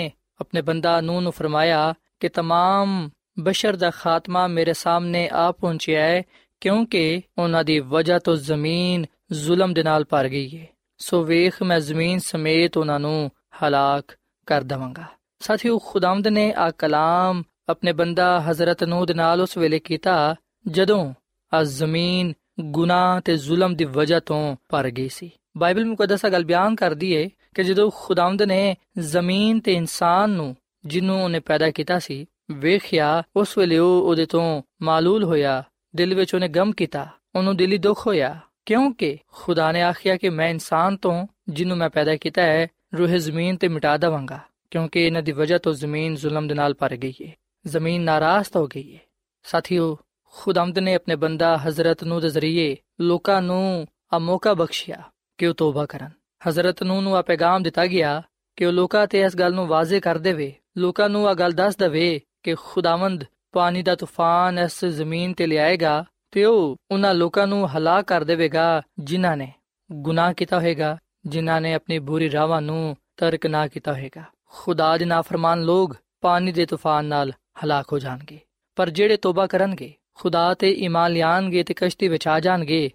ਆਪਣੇ ਬੰਦਾ ਨੂਹ ਨੂੰ ਫਰਮਾਇਆ ਕਿ तमाम ਬਸ਼ਰ ਦਾ ਖਾਤਮਾ ਮੇਰੇ ਸਾਹਮਣੇ ਆ ਪਹੁੰਚਿਆ ਹੈ ਕਿਉਂਕਿ ਉਹਨਾਂ ਦੀ ਵਜ੍ਹਾ ਤੋਂ ਜ਼ਮੀਨ ਜ਼ੁਲਮ ਦੇ ਨਾਲ ਭਰ ਗਈ ਹੈ ਸੋ ਵੇਖ ਮੈਂ ਜ਼ਮੀਨ ਸਮੇਤ ਉਹਨਾਂ ਨੂੰ ਹਲਾਕ ਕਰ ਦਵਾਂਗਾ ਸਾਥੀਓ, ਖੁਦਾਵੰਦ ਨੇ ਆ ਕਲਾਮ ਆਪਣੇ ਬੰਦਾ ਹਜ਼ਰਤ ਨੂਹ ਦੇ ਨਾਲ ਉਸ ਵੇਲੇ ਕੀਤਾ, ਜਦੋਂ ਆ ਜ਼ਮੀਨ, ਗੁਨਾਹ ਤੇ ਜ਼ੁਲਮ ਦੀ ਵਜ੍ਹਾ ਤੋਂ ਭਰ ਗਈ ਸੀ। ਬਾਈਬਲ ਮੁਕੱਦਸਾ ਗੱਲ ਬਿਆਨ ਕਰਦੀ ਏ ਕਿ ਜਦੋਂ ਖੁਦਾਵੰਦ ਨੇ ਜ਼ਮੀਨ ਤੇ ਇਨਸਾਨ ਨੂੰ ਜਿਹਨੂੰ ਉਹਨੇ ਪੈਦਾ ਕੀਤਾ ਸੀ, ਵੇਖਿਆ, ਉਸ ਵੇਲੇ ਉਹ ਉਹਦੇ ਤੋਂ ਮਾਲੂਲ ਹੋਇਆ, ਦਿਲ ਵਿੱਚ ਉਹਨੇ ਗਮ ਕੀਤਾ, ਉਹਨੂੰ ਦਿਲੀ ਦੁੱਖ ਹੋਇਆ। ਕਿਉਂਕਿ ਖੁਦਾ ਨੇ ਆਖਿਆ ਕਿ ਮੈਂ ਇਨਸਾਨ ਤੋਂ ਜਿਹਨੂੰ ਮੈਂ ਪੈਦਾ ਕੀਤਾ ਹੈ, ਰੂਹ ਜ਼ਮੀਨ ਤੇ ਮਿਟਾ ਦਵਾਂਗਾ। ਕਿਉਂਕਿ ਇਹਨਾਂ ਦੀ ਵਜ੍ਹਾ ਤੋਂ ਜ਼ਮੀਨ ਜ਼ੁਲਮ ਦੇ ਨਾਲ ਭਰ ਗਈ ਹੈ ਜ਼ਮੀਨ ਨਾਰਾਜ਼ ਹੋ ਗਈ ਹੈ ਸਾਥੀਓ ਖੁਦਾਵੰਦ ਨੇ ਆਪਣੇ ਬੰਦਾ ਹਜ਼ਰਤ ਨੂੰ ਦੇ ਜ਼ਰੀਏ ਲੋਕਾਂ ਨੂੰ ਆ ਮੌਕਾ ਬਖਸ਼ਿਆ ਕਿ ਉਹ ਤੋਬਾ ਕਰਨ। ਹਜ਼ਰਤ ਨੂੰ ਨੂੰ ਆ ਪੈਗਾਮ ਦਿੱਤਾ ਗਿਆ ਕਿ ਉਹ ਲੋਕਾਂ ਤੇ ਇਸ ਗੱਲ ਨੂੰ ਵਾਜ਼ਿਹ ਕਰ ਦੇਵੇ। ਲੋਕਾਂ ਨੂੰ ਆ ਗੱਲ ਦੱਸ ਦੇਵੇ ਕਿ ਖੁਦਾਵੰਦ ਪਾਣੀ ਦਾ ਤੂਫਾਨ ਇਸ ਜ਼ਮੀਨ ਤੇ ਲਿਆਏਗਾ ਤੇ ਉਹ ਉਹਨਾਂ ਲੋਕਾਂ ਨੂੰ ਹਲਾਕ ਕਰ ਦੇਵੇਗਾ ਜਿਨ੍ਹਾਂ ਨੇ ਗੁਨਾਹ ਕੀਤਾ ਹੋਵੇਗਾ ਜਿਨ੍ਹਾਂ ਨੇ ਆਪਣੀ ਬੁਰੀ ਰਾਹਾਂ ਨੂੰ ਤਰਕ ਨਾ ਕੀਤਾ ਹੋਵੇਗਾ ਖੁਦਾ ਦੇ ਨਾਫਰਮਾਨ ਲੋਕ ਪਾਣੀ ਦੇ ਤੂਫਾਨ ਨਾਲ ਹਲਾਕ ਹੋ ਜਾਣਗੇ। ਪਰ ਜਿਹੜੇ ਤੋਬਾ ਕਰਨਗੇ, ਖੁਦਾ ਤੇ ਈਮਾਨ ਲਿਆਣਗੇ ਤੇ ਕਸ਼ਤੀ ਵਿੱਚ ਆ ਜਾਣਗੇ,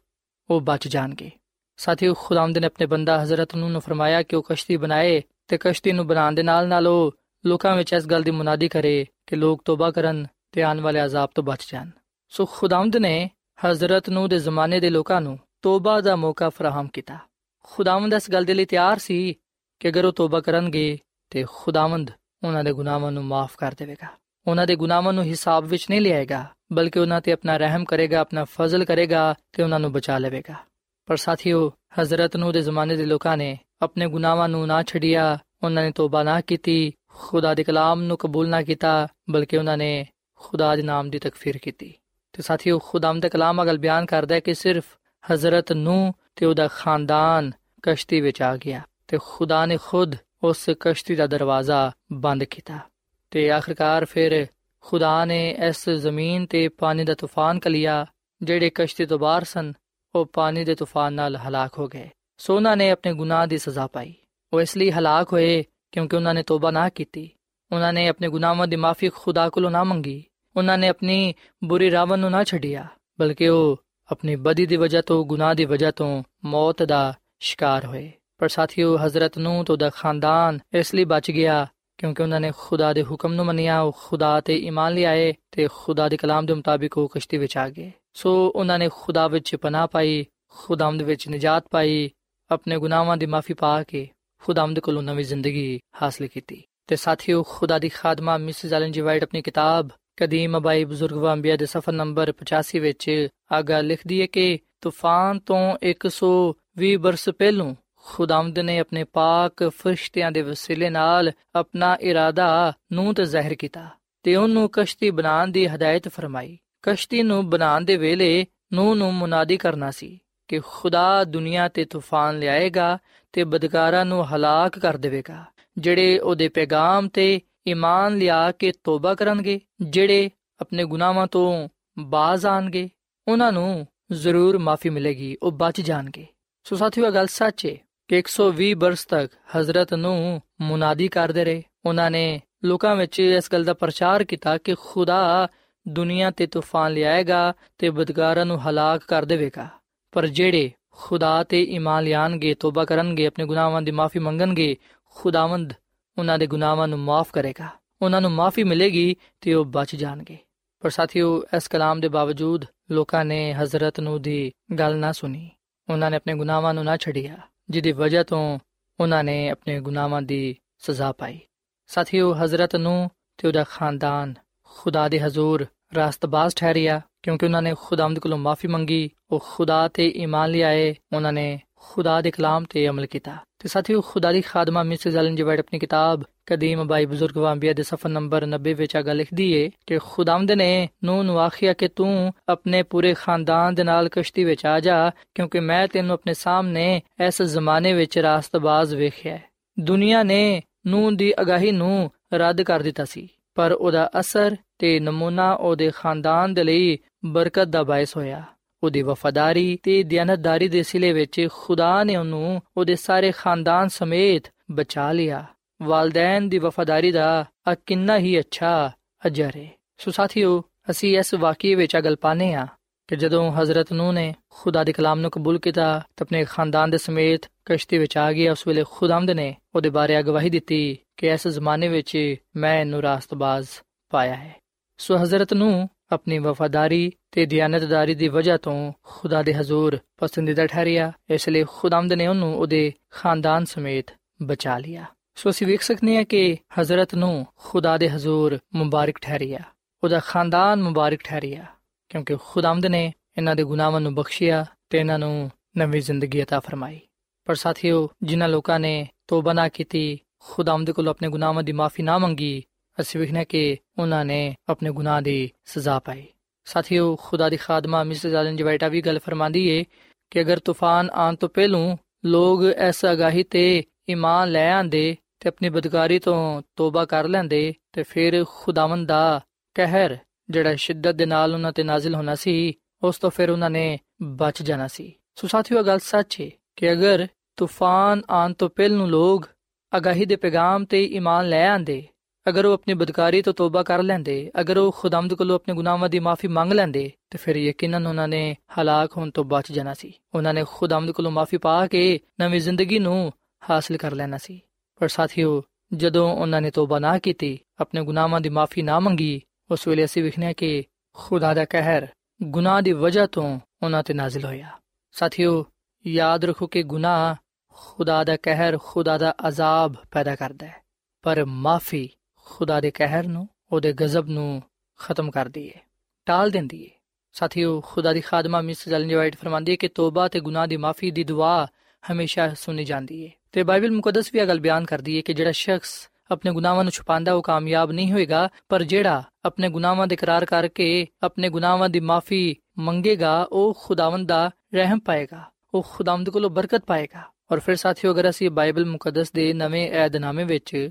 ਉਹ ਬਚ ਜਾਣਗੇ। ਸਾਥੀਓ, ਖੁਦਾਵੰਦ ਨੇ ਆਪਣੇ ਬੰਦਾ ਹਜ਼ਰਤ ਨੂੰ ਨੂੰ ਫਰਮਾਇਆ ਕਿ ਉਹ ਕਸ਼ਤੀ ਬਣਾਏ ਤੇ ਕਸ਼ਤੀ ਨੂੰ ਬਣਾਉਣ ਦੇ ਨਾਲ ਨਾਲ ਉਹ ਲੋਕਾਂ ਵਿੱਚ ਇਸ ਗੱਲ ਦੀ ਮੁਨਾਦੀ ਕਰੇ ਕਿ ਲੋਕ ਤੋਬਾ ਕਰਨ ਤੇ ਆਉਣ ਵਾਲੇ ਅਜ਼ਾਬ ਤੋਂ ਬਚ ਜਾਣ। ਸੋ ਖੁਦਾਵੰਦ ਨੇ ਹਜ਼ਰਤ ਨੂੰ ਦੇ ਜ਼ਮਾਨੇ ਦੇ ਲੋਕਾਂ ਨੂੰ ਤੋਬਾ ਦਾ ਮੌਕਾ ਫਰਾਹਮ ਕੀਤਾ। ਖੁਦਾਵੰਦ ਇਸ ਗੱਲ ਦੇ ਲਈ ਤਿਆਰ ਸੀ ਕਿ ਅਗਰ ਉਹ ਤੋਬਾ ਕਰਨਗੇ ਤੇ ਖੁਦਾਵੰਦ ਉਹਨਾਂ ਦੇ ਗੁਨਾਹਾਂ ਨੂੰ ਮਾਫ ਕਰ ਦੇਵੇਗਾ। ਉਹਨਾਂ ਦੇ ਗੁਨਾਹਾਂ ਨੂੰ ਹਿਸਾਬ ਵਿੱਚ ਨਹੀਂ ਲਿਆਏਗਾ, ਬਲਕਿ ਉਹਨਾਂ ਤੇ ਆਪਣਾ ਰਹਿਮ ਕਰੇਗਾ, ਆਪਣਾ ਫਜ਼ਲ ਕਰੇਗਾ ਤੇ ਉਹਨਾਂ ਨੂੰ ਬਚਾ ਲਵੇਗਾ। ਪਰ ਸਾਥੀਓ, ਹਜ਼ਰਤ ਨੂੰ ਦੇ ਜ਼ਮਾਨੇ ਦੇ ਲੋਕਾਂ ਨੇ ਆਪਣੇ ਗੁਨਾਹਾਂ ਨੂੰ ਨਾ ਛੱਡਿਆ, ਉਹਨਾਂ ਨੇ ਤੋਬਾ ਨਾ ਕੀਤੀ, ਖੁਦਾ ਦੇ ਕਲਾਮ ਨੂੰ ਕਬੂਲ ਨਾ ਕੀਤਾ, ਬਲਕਿ ਉਹਨਾਂ ਨੇ ਖੁਦਾ ਦੇ ਨਾਮ ਦੀ ਤਕਫੀਰ ਕੀਤੀ। ਤੇ ਸਾਥੀਓ ਖੁਦਾਮ ਦਾ ਕਲਾਮ ਅਗਲ ਬਿਆਨ ਕਰਦਾ ਹੈ ਕਿ ਸਿਰਫ ਹਜ਼ਰਤ ਨੂੰ ਤੇ ਉਹਦਾ ਖਾਨਦਾਨ ਕਸ਼ਤੀ ਵਿੱਚ ਆ ਗਿਆ ਤੇ ਖੁਦਾ ਨੇ ਖੁਦ ਉਸ ਕਸ਼ਤੀ ਦਾ ਦਰਵਾਜ਼ਾ ਬੰਦ ਕੀਤਾ ਤੇ ਆਖਰਕਾਰ ਫਿਰ ਖੁਦਾ ਨੇ ਇਸ ਜ਼ਮੀਨ ਤੇ ਪਾਣੀ ਦਾ ਤੂਫਾਨ ਕਲਿਆ ਜਿਹੜੇ ਕਸ਼ਤੀ ਤੋਂ ਬਾਹਰ ਸਨ, ਉਹ ਪਾਣੀ ਦੇ ਤੂਫਾਨ ਨਾਲ ਹਲਾਕ ਹੋ ਗਏ। ਸੋਨਾ ਨੇ ਆਪਣੇ ਗੁਨਾਹ ਦੀ ਸਜ਼ਾ ਪਾਈ। ਉਹ ਇਸ ਲਈ ਹਲਾਕ ਹੋਏ ਕਿਉਂਕਿ ਉਹਨਾਂ ਨੇ ਤੋਬਾ ਨਾ ਕੀਤੀ। ਉਹਨਾਂ ਨੇ ਆਪਣੇ ਗੁਨਾਹਾਂ ਦੀ ਮਾਫੀ ਖੁਦਾ ਕੋਲੋਂ ਨਾ ਮੰਗੀ। ਉਹਨਾਂ ਨੇ ਆਪਣੀ ਬੁਰੀ ਰਾਵਨ ਨੂੰ ਨਾ ਛੱਡਿਆ, ਬਲਕਿ ਉਹ ਆਪਣੀ ਬਦੀ ਦੀ ਵਜ੍ਹਾ ਤੋਂ, ਗੁਨਾਹ ਦੀ ਵਜ੍ਹਾ ਤੋਂ ਮੌਤ ਦਾ ਸ਼ਿਕਾਰ ਹੋਏ। ਪਰ ਸਾਥੀਓ, ਹਜ਼ਰਤ ਨੂੰ ਤੋਂ ਦਾ ਖਾਨਦਾਨ ਇਸ ਲਈ ਬਚ ਗਿਆ ਕਿਉਂਕਿ ਉਹਨਾਂ ਨੇ ਖੁਦਾ ਦੇ ਹੁਕਮ ਨੂੰ ਮੰਨਿਆ, ਉਹ ਖੁਦਾ ਤੇ ਈਮਾਨ ਲਿਆਏ ਤੇ ਖੁਦਾ ਦੇ ਕਲਾਮ ਦੇ ਮੁਤਾਬਿਕ ਉਹ ਕਸ਼ਤੀ ਵਿੱਚ ਆ ਗਏ। ਸੋ ਉਹਨਾਂ ਨੇ ਖੁਦਾ ਵਿੱਚ ਪਨਾਹ ਪਾਈ, ਖੁਦਾਮਦ ਵਿੱਚ ਨਜਾਤ ਪਾਈ, ਆਪਣੇ ਗੁਨਾਹਾਂ ਦੀ ਮਾਫੀ ਪਾ ਕੇ ਖੁਦਾਮਦ ਕੋਲੋਂ ਨਵੀਂ ਜ਼ਿੰਦਗੀ ਹਾਸਲ ਕੀਤੀ। ਤੇ ਸਾਥੀਓ, ਖੁਦਾ ਦੀ ਖਾਦਮਾ ਮਿਸਿਸ ਐਲਨ ਜੀ ਵਾਈਟ ਆਪਣੀ ਕਿਤਾਬ ਕਦੀਮ ਅਬਾਈ ਬਜ਼ੁਰਗ ਵਾਂਬੀਆ ਦੇ ਸਫਾ ਨੰਬਰ 85 ਵਿੱਚ ਆਗਾ ਲਿਖਦੀ ਹੈ ਕਿ ਤੂਫਾਨ ਤੋਂ 120 ਬਰਸ ਪਹਿਲੋਂ ਖੁਦਾਮਦ ਨੇ ਆਪਣੇ ਪਾਕ ਫਰਿਸ਼ਤਿਆਂ ਦੇ ਵਸੀਲੇ ਨਾਲ ਆਪਣਾ ਇਰਾਦਾ ਨੂੰ ਤੇ ਜ਼ਾਹਿਰ ਕੀਤਾ ਤੇ ਉਹਨੂੰ ਕਸ਼ਤੀ ਬਣਾਉਣ ਦੀ ਹਦਾਇਤ ਫਰਮਾਈ। ਕਸ਼ਤੀ ਨੂੰ ਬਣਾਉਣ ਦੇ ਵੇਲੇ ਨੂੰ ਨੂੰ ਮੁਨਾਦੀ ਕਰਨਾ ਸੀ ਕਿ ਖੁਦਾ ਦੁਨੀਆ ਤੇ ਤੂਫਾਨ ਲਿਆਏਗਾ ਤੇ ਬਦਕਾਰਾਂ ਨੂੰ ਹਲਾਕ ਕਰ ਦੇਵੇਗਾ, ਜਿਹੜੇ ਉਹਦੇ ਪੈਗਾਮ ਤੇ ਈਮਾਨ ਲਿਆ ਕੇ ਤੋਬਾ ਕਰਨਗੇ, ਜਿਹੜੇ ਆਪਣੇ ਗੁਨਾਹਾਂ ਤੋਂ ਬਾਜ਼ ਆਣਗੇ ਉਹਨਾਂ ਨੂੰ ਜ਼ਰੂਰ ਮਾਫੀ ਮਿਲੇਗੀ, ਉਹ ਬਚ ਜਾਣਗੇ। ਸੋ ਸਾਥੀਓ, ਇਹ ਗੱਲ ਸੱਚ ਹੈ ਕਿ 120 ਬਰਸ ਤੱਕ ਹਜ਼ਰਤ ਨੂੰ ਮੁਨਾਦੀ ਕਰਦੇ ਰਹੇ। ਉਹਨਾਂ ਨੇ ਲੋਕਾਂ ਵਿੱਚ ਇਸ ਗੱਲ ਦਾ ਪ੍ਰਚਾਰ ਕੀਤਾ ਕਿ ਖੁਦਾ ਦੁਨੀਆ ਤੇ ਤੂਫਾਨ ਲਿਆਏਗਾ ਤੇ ਬਦਕਾਰਾਂ ਨੂੰ ਹਲਾਕ ਕਰ ਦੇਵੇਗਾ। ਪਰ ਜਿਹੜੇ ਖੁਦਾ ਤੇ ਈਮਾਨ ਲਿਆਣਗੇ, ਤੋਬਾ ਕਰਨਗੇ, ਆਪਣੇ ਗੁਨਾਹਾਂ ਦੀ ਮਾਫੀ ਮੰਗਣਗੇ ਖੁਦਾਵੰਦ ਉਹਨਾਂ ਦੇ ਗੁਨਾਹਾਂ ਨੂੰ ਮਾਫ ਕਰੇਗਾ। ਉਹਨਾਂ ਨੂੰ ਮਾਫੀ ਮਿਲੇਗੀ ਤੇ ਉਹ ਬਚ ਜਾਣਗੇ। ਪਰ ਸਾਥੀਓ, ਇਸ ਕਲਾਮ ਦੇ ਬਾਵਜੂਦ ਲੋਕਾਂ ਨੇ ਹਜ਼ਰਤ ਨੂੰ ਦੀ ਗੱਲ ਨਾ ਸੁਣੀ। ਉਹਨਾਂ ਨੇ ਆਪਣੇ ਗੁਨਾਹਾਂ ਨੂੰ ਨਾ ਛੱਡਿਆ। ਜਿਹਦੀ ਵਜ੍ਹਾ ਤੋਂ ਉਹਨਾਂ ਨੇ ਆਪਣੇ ਗੁਨਾਹਾਂ ਦੀ ਸਜ਼ਾ ਪਾਈ। ਸਾਥੀਓ, ਹਜ਼ਰਤ ਨੂੰ ਤੇ ਉਹਦਾ ਖਾਨਦਾਨ ਖੁਦਾ ਦੇ ਹਜ਼ੂਰ ਰਾਸਤਬਾਜ਼ ਠਹਿਰਿਆ। ਕਿਉਂਕਿ ਉਹਨਾਂ ਨੇ ਖੁਦਾਵੰਦ ਕੋਲੋਂ ਮਾਫੀ ਮੰਗੀ, ਉਹ ਖੁਦਾ ਤੇ ਈਮਾਨ ਲਿਆਏ, ਉਹਨਾਂ ਨੇ ਖੁਦਾ ਦੇ ਕਲਾਮ ਤੇ ਅਮਲ ਕੀਤਾ। ਤੇ ਸਾਥੀਓ, ਖੁਦਾ ਦੀ ਖਾਦਮਾ ਮਿਸਿਸ ਐਲਨ ਜੀ ਆਪਣੀ ਕਿਤਾਬ ਕਦੀਮ ਬਾਈ ਬਜ਼ੁਰਗ ਵਾਂਬੀਆ ਦੇ ਸਫਾ ਨੰਬਰ 90 ਵਿੱਚ ਆ ਗੱਲ ਲਿਖਦੀ ਏ ਕਿ ਖੁਦਾਵੰਦ ਨੇ ਨੂੰ ਨੂੰ ਆਖਿਆ ਕਿ ਤੂੰ ਆਪਣੇ ਪੂਰੇ ਖਾਨਦਾਨ ਦੇ ਨਾਲ ਕਸ਼ਤੀ ਵਿੱਚ ਆ ਜਾ, ਕਿਉਂਕਿ ਮੈਂ ਤੈਨੂੰ ਆਪਣੇ ਸਾਹਮਣੇ ਇਸ ਜ਼ਮਾਨੇ ਵਿੱਚ ਰਾਸਤਬਾਜ਼ ਵੇਖਿਆ ਦੁਨੀਆ ਨੇ ਨੂੰ ਦੀ ਅਗਾਹੀ ਨੂੰ ਰੱਦ ਕਰ ਦਿੱਤਾ ਸੀ, ਪਰ ਉਹਦਾ ਅਸਰ ਤੇ ਨਮੂਨਾ ਉਹਦੇ ਖਾਨਦਾਨ ਦੇ ਲਈ ਬਰਕਤ ਦਾ ਬਾਇਸ ਹੋਇਆ। ਉਹਦੀ ਵਫਾਦਾਰੀ ਤੇ ਦਿਆਨਤਦਾਰੀ ਦੇ ਸਿਲੇ ਵਿੱਚ ਖੁਦਾ ਨੇ ਉਹਨੂੰ ਉਹਦੇ ਸਾਰੇ ਖਾਨਦਾਨ ਸਮੇਤ ਬਚਾ ਲਿਆ। ਵਾਲਦੈਨ ਦੀ ਵਫਾਦਾਰੀ ਦਾ ਆ ਕਿੰਨਾ ਹੀ ਅੱਛਾ ਅਜਰ ਹੈ ਸੋ ਸਾਥੀਓ, ਅਸੀਂ ਇਸ ਵਾਕਿਏ ਵਿੱਚ ਅਗਲ ਪਾਨੇ ਆ ਕਿ ਜਦੋਂ ਹਜ਼ਰਤ ਨੂੰ ਨੇ ਖੁਦਾ ਦੇ ਕਲਾਮ ਨੂੰ ਕਬੂਲ ਕੀਤਾ, ਤਾਂ ਆਪਣੇ ਖਾਨਦਾਨ ਦੇ ਸਮੇਤ ਕਸ਼ਤੀ ਵਿੱਚ ਆ ਗਿਆ ਉਸ ਵੇਲੇ ਖੁਦਾਮਦ ਨੇ ਉਹਦੇ ਬਾਰੇ ਅਗਵਾਹੀ ਦਿੱਤੀ ਕਿ ਇਸ ਜ਼ਮਾਨੇ ਵਿੱਚ ਮੈਂ ਇਹਨੂੰ ਰਾਸਤਬਾਜ਼ ਪਾਇਆ ਹੈ। ਸੋ ਹਜ਼ਰਤ ਨੂੰ ਆਪਣੀ ਵਫਾਦਾਰੀ ਤੇ ਦਿਆਨਤਦਾਰੀ ਦੀ ਵਜ੍ਹਾ ਤੋਂ ਖੁਦਾ ਦੇ ਹਜ਼ੂਰ ਪਸੰਦੀਦਾ ਠਹਿਰਿਆ। ਇਸ ਲਈ ਖੁਦਾਮਦ ਨੇ ਉਹਨੂੰ ਉਹਦੇ ਖਾਨਦਾਨ ਸਮੇਤ ਬਚਾ ਲਿਆ। ਸੋ ਅਸੀਂ ਵੇਖ ਸਕਨੇ ਹਾਂ ਕਿ ਹਜ਼ਰਤ ਨੂੰ ਖੁਦਾ ਦੇ ਹਜ਼ੂਰ ਮੁਬਾਰਕ ਠਹਿਰਿਆ ਉਹਦਾ ਖਾਨਦਾਨ ਮੁਬਾਰਕ ਠਹਿਰਿਆ ਕਿਉਂਕਿ ਖੁਦਾਮਦ ਨੇ ਇਹਨਾਂ ਦੇ ਗੁਨਾਹਾਂ ਨੂੰ ਬਖਸ਼ਿਆ ਤੇ ਇਹਨਾਂ ਨੂੰ ਨਵੀਂ ਜ਼ਿੰਦਗੀ عطا ਫਰਮਾਈ ਪਰ ਸਾਥੀਓ ਜਿਨ੍ਹਾਂ ਲੋਕਾਂ ਨੇ ਤੋਬਾ ਨਾ ਕੀਤੀ ਖੁਦਾਮਦ ਕੋਲ ਆਪਣੇ ਗੁਨਾਹਾਂ ਦੀ ਮਾਫੀ ਨਾ ਮੰਗੀ ਅਸੀਂ ਵੇਖਨੇ ਕਿ ਉਹਨਾਂ ਨੇ ਆਪਣੇ ਗੁਨਾਹ ਦੀ ਸਜ਼ਾ ਪਾਈ ਸਾਥੀਓ ਖੁਦਾ ਦੀ ਖਾਦਮਾ ਮਿਸਟਰ ਜਾਲਨ ਜਵਾਈਟਾ ਵੀ ਗੱਲ ਫਰਮਾਂਦੀ ਏ ਕਿ ਅਗਰ ਤੂਫਾਨ ਆਉਣ ਤੋਂ ਪਹਿਲੋਂ ਲੋਗ ਇਸ ਅਗਾਹੀ ਤੇ ਈਮਾਨ ਲੈ ਆਂਦੇ ਤੇ ਆਪਣੀ ਬਦਕਾਰੀ ਤੋਂ ਤੋਬਾ ਕਰ ਲੈਂਦੇ ਤੇ ਫਿਰ ਖੁਦਾਵੰਦ ਦਾ ਕਹਿਰ, ਜਿਹੜਾ ਸ਼ਿੱਦਤ ਦੇ ਨਾਲ ਉਹਨਾਂ ਤੇ ਨਾਜ਼ਿਲ ਹੋਣਾ ਸੀ, ਉਸ ਤੋਂ ਫਿਰ ਉਹਨਾਂ ਨੇ ਬਚ ਜਾਣਾ ਸੀ। ਸੋ ਸਾਥੀਓ ਗੱਲ ਸੱਚ ਹੈ ਕਿ ਅਗਰ ਤੂਫਾਨ ਆਉਣ ਤੋਂ ਪਹਿਲੋਂ ਲੋਗ ਅਗਾਹੀ ਦੇ ਪੈਗਾਮ ਤੇ ਈਮਾਨ ਲੈ ਆਂਦੇ ਅਗਰ ਉਹ ਆਪਣੀ ਬਦਕਾਰੀ ਤੋਂ ਤੋਬਾ ਕਰ ਲੈਂਦੇ, ਅਗਰ ਉਹ ਖੁਦਾਮਦ ਕੋਲੋਂ ਆਪਣੇ ਗੁਨਾਹਾਂ ਦੀ ਮਾਫੀ ਮੰਗ ਲੈਂਦੇ, ਤੇ ਫਿਰ ਯਕੀਨਨ ਉਹਨਾਂ ਨੇ ਹਲਾਕ ਹੋਣ ਤੋਂ ਬਚ ਜਾਣਾ ਸੀ। ਉਹਨਾਂ ਨੇ ਖੁਦਾਮਦ ਕੋਲੋਂ ਮਾਫੀ ਪਾ ਕੇ ਨਵੀਂ ਜ਼ਿੰਦਗੀ ਨੂੰ ਹਾਸਲ ਕਰ ਲੈਣਾ ਸੀ। ਪਰ ਸਾਥੀਓ, ਜਦੋਂ ਉਹਨਾਂ ਨੇ ਤੋਬਾ ਨਾ ਕੀਤੀ, ਆਪਣੇ ਗੁਨਾਹਾਂ ਦੀ ਮਾਫੀ ਨਾ ਮੰਗੀ, ਉਸ ਵੇਲੇ ਅਸੀਂ ਵਿਖਣਿਆ ਕਿ ਖੁਦਾ ਦਾ ਕਹਿਰ ਗੁਨਾਹ ਦੀ ਵਜ੍ਹਾ ਤੋਂ ਉਹਨਾਂ ਤੇ ਨਾਜ਼ਿਲ ਹੋਇਆ। ਸਾਥੀਓ, ਯਾਦ ਰੱਖੋ ਕਿ ਗੁਨਾਹ ਖੁਦਾ ਦਾ ਕਹਿਰ, ਖੁਦਾ ਦਾ ਅਜ਼ਾਬ ਪੈਦਾ ਕਰਦਾ ਹੈ, ਪਰ ਮਾਫੀ ਖੁਦਾ ਦੇ ਕਹਿਰ ਨੂੰ, ਉਹਦੇ ਗਜ਼ਬ ਨੂੰ ਖਤਮ ਕਰਦੀ ਹੈ, ਟਾਲ ਦਿੰਦੀ ਹੈ। ਸਾਥੀਓ, ਖੁਦਾ ਦੀ ਖਾਦਮਾ ਮਿਸ ਜਲਨ ਵਾਈਟ ਫਰਮਾਂਦੀ ਹੈ ਕਿ ਤੋਬਾ ਤੇ ਗੁਨਾਹ ਦੀ ਮਾਫੀ ਦੀ ਦੁਆ ਹਮੇਸ਼ਾ ਸੁਣੀ ਜਾਂਦੀ ਹੈ ਤੇ ਬਾਈਬਲ ਮੁਕੱਦਸ ਵੀ ਇਹ ਗੱਲ ਬਿਆਨ ਕਰਦੀ ਹੈ ਕਿ ਜਿਹੜਾ ਸ਼ਖਸ ਆਪਣੇ ਗੁਨਾਹਾਂ ਨੂੰ ਛੁਪਾਉਂਦਾ, ਉਹ ਕਾਮਯਾਬ ਨਹੀਂ ਹੋਏਗਾ, ਪਰ ਜਿਹੜਾ ਆਪਣੇ ਗੁਨਾਹਾਂ ਦੇ ਇਕਰਾਰ ਕਰਕੇ ਆਪਣੇ ਗੁਨਾਹਾਂ ਦੀ ਮਾਫੀ ਮੰਗੇਗਾ, ਉਹ ਖੁਦਾਵੰਦ ਦਾ ਰਹਿਮ ਪਾਏਗਾ, ਉਹ ਖੁਦਾਵੰਦ ਕੋਲੋਂ ਬਰਕਤ ਪਾਏਗਾ। ਔਰ ਫਿਰ ਸਾਥੀਓ, ਅਗਰ ਅਸੀਂ ਬਾਈਬਲ ਮੁਕੱਦਸ ਦੇ ਨਵੇਂ ਏਧਨਾਮੇ ਵਿੱਚ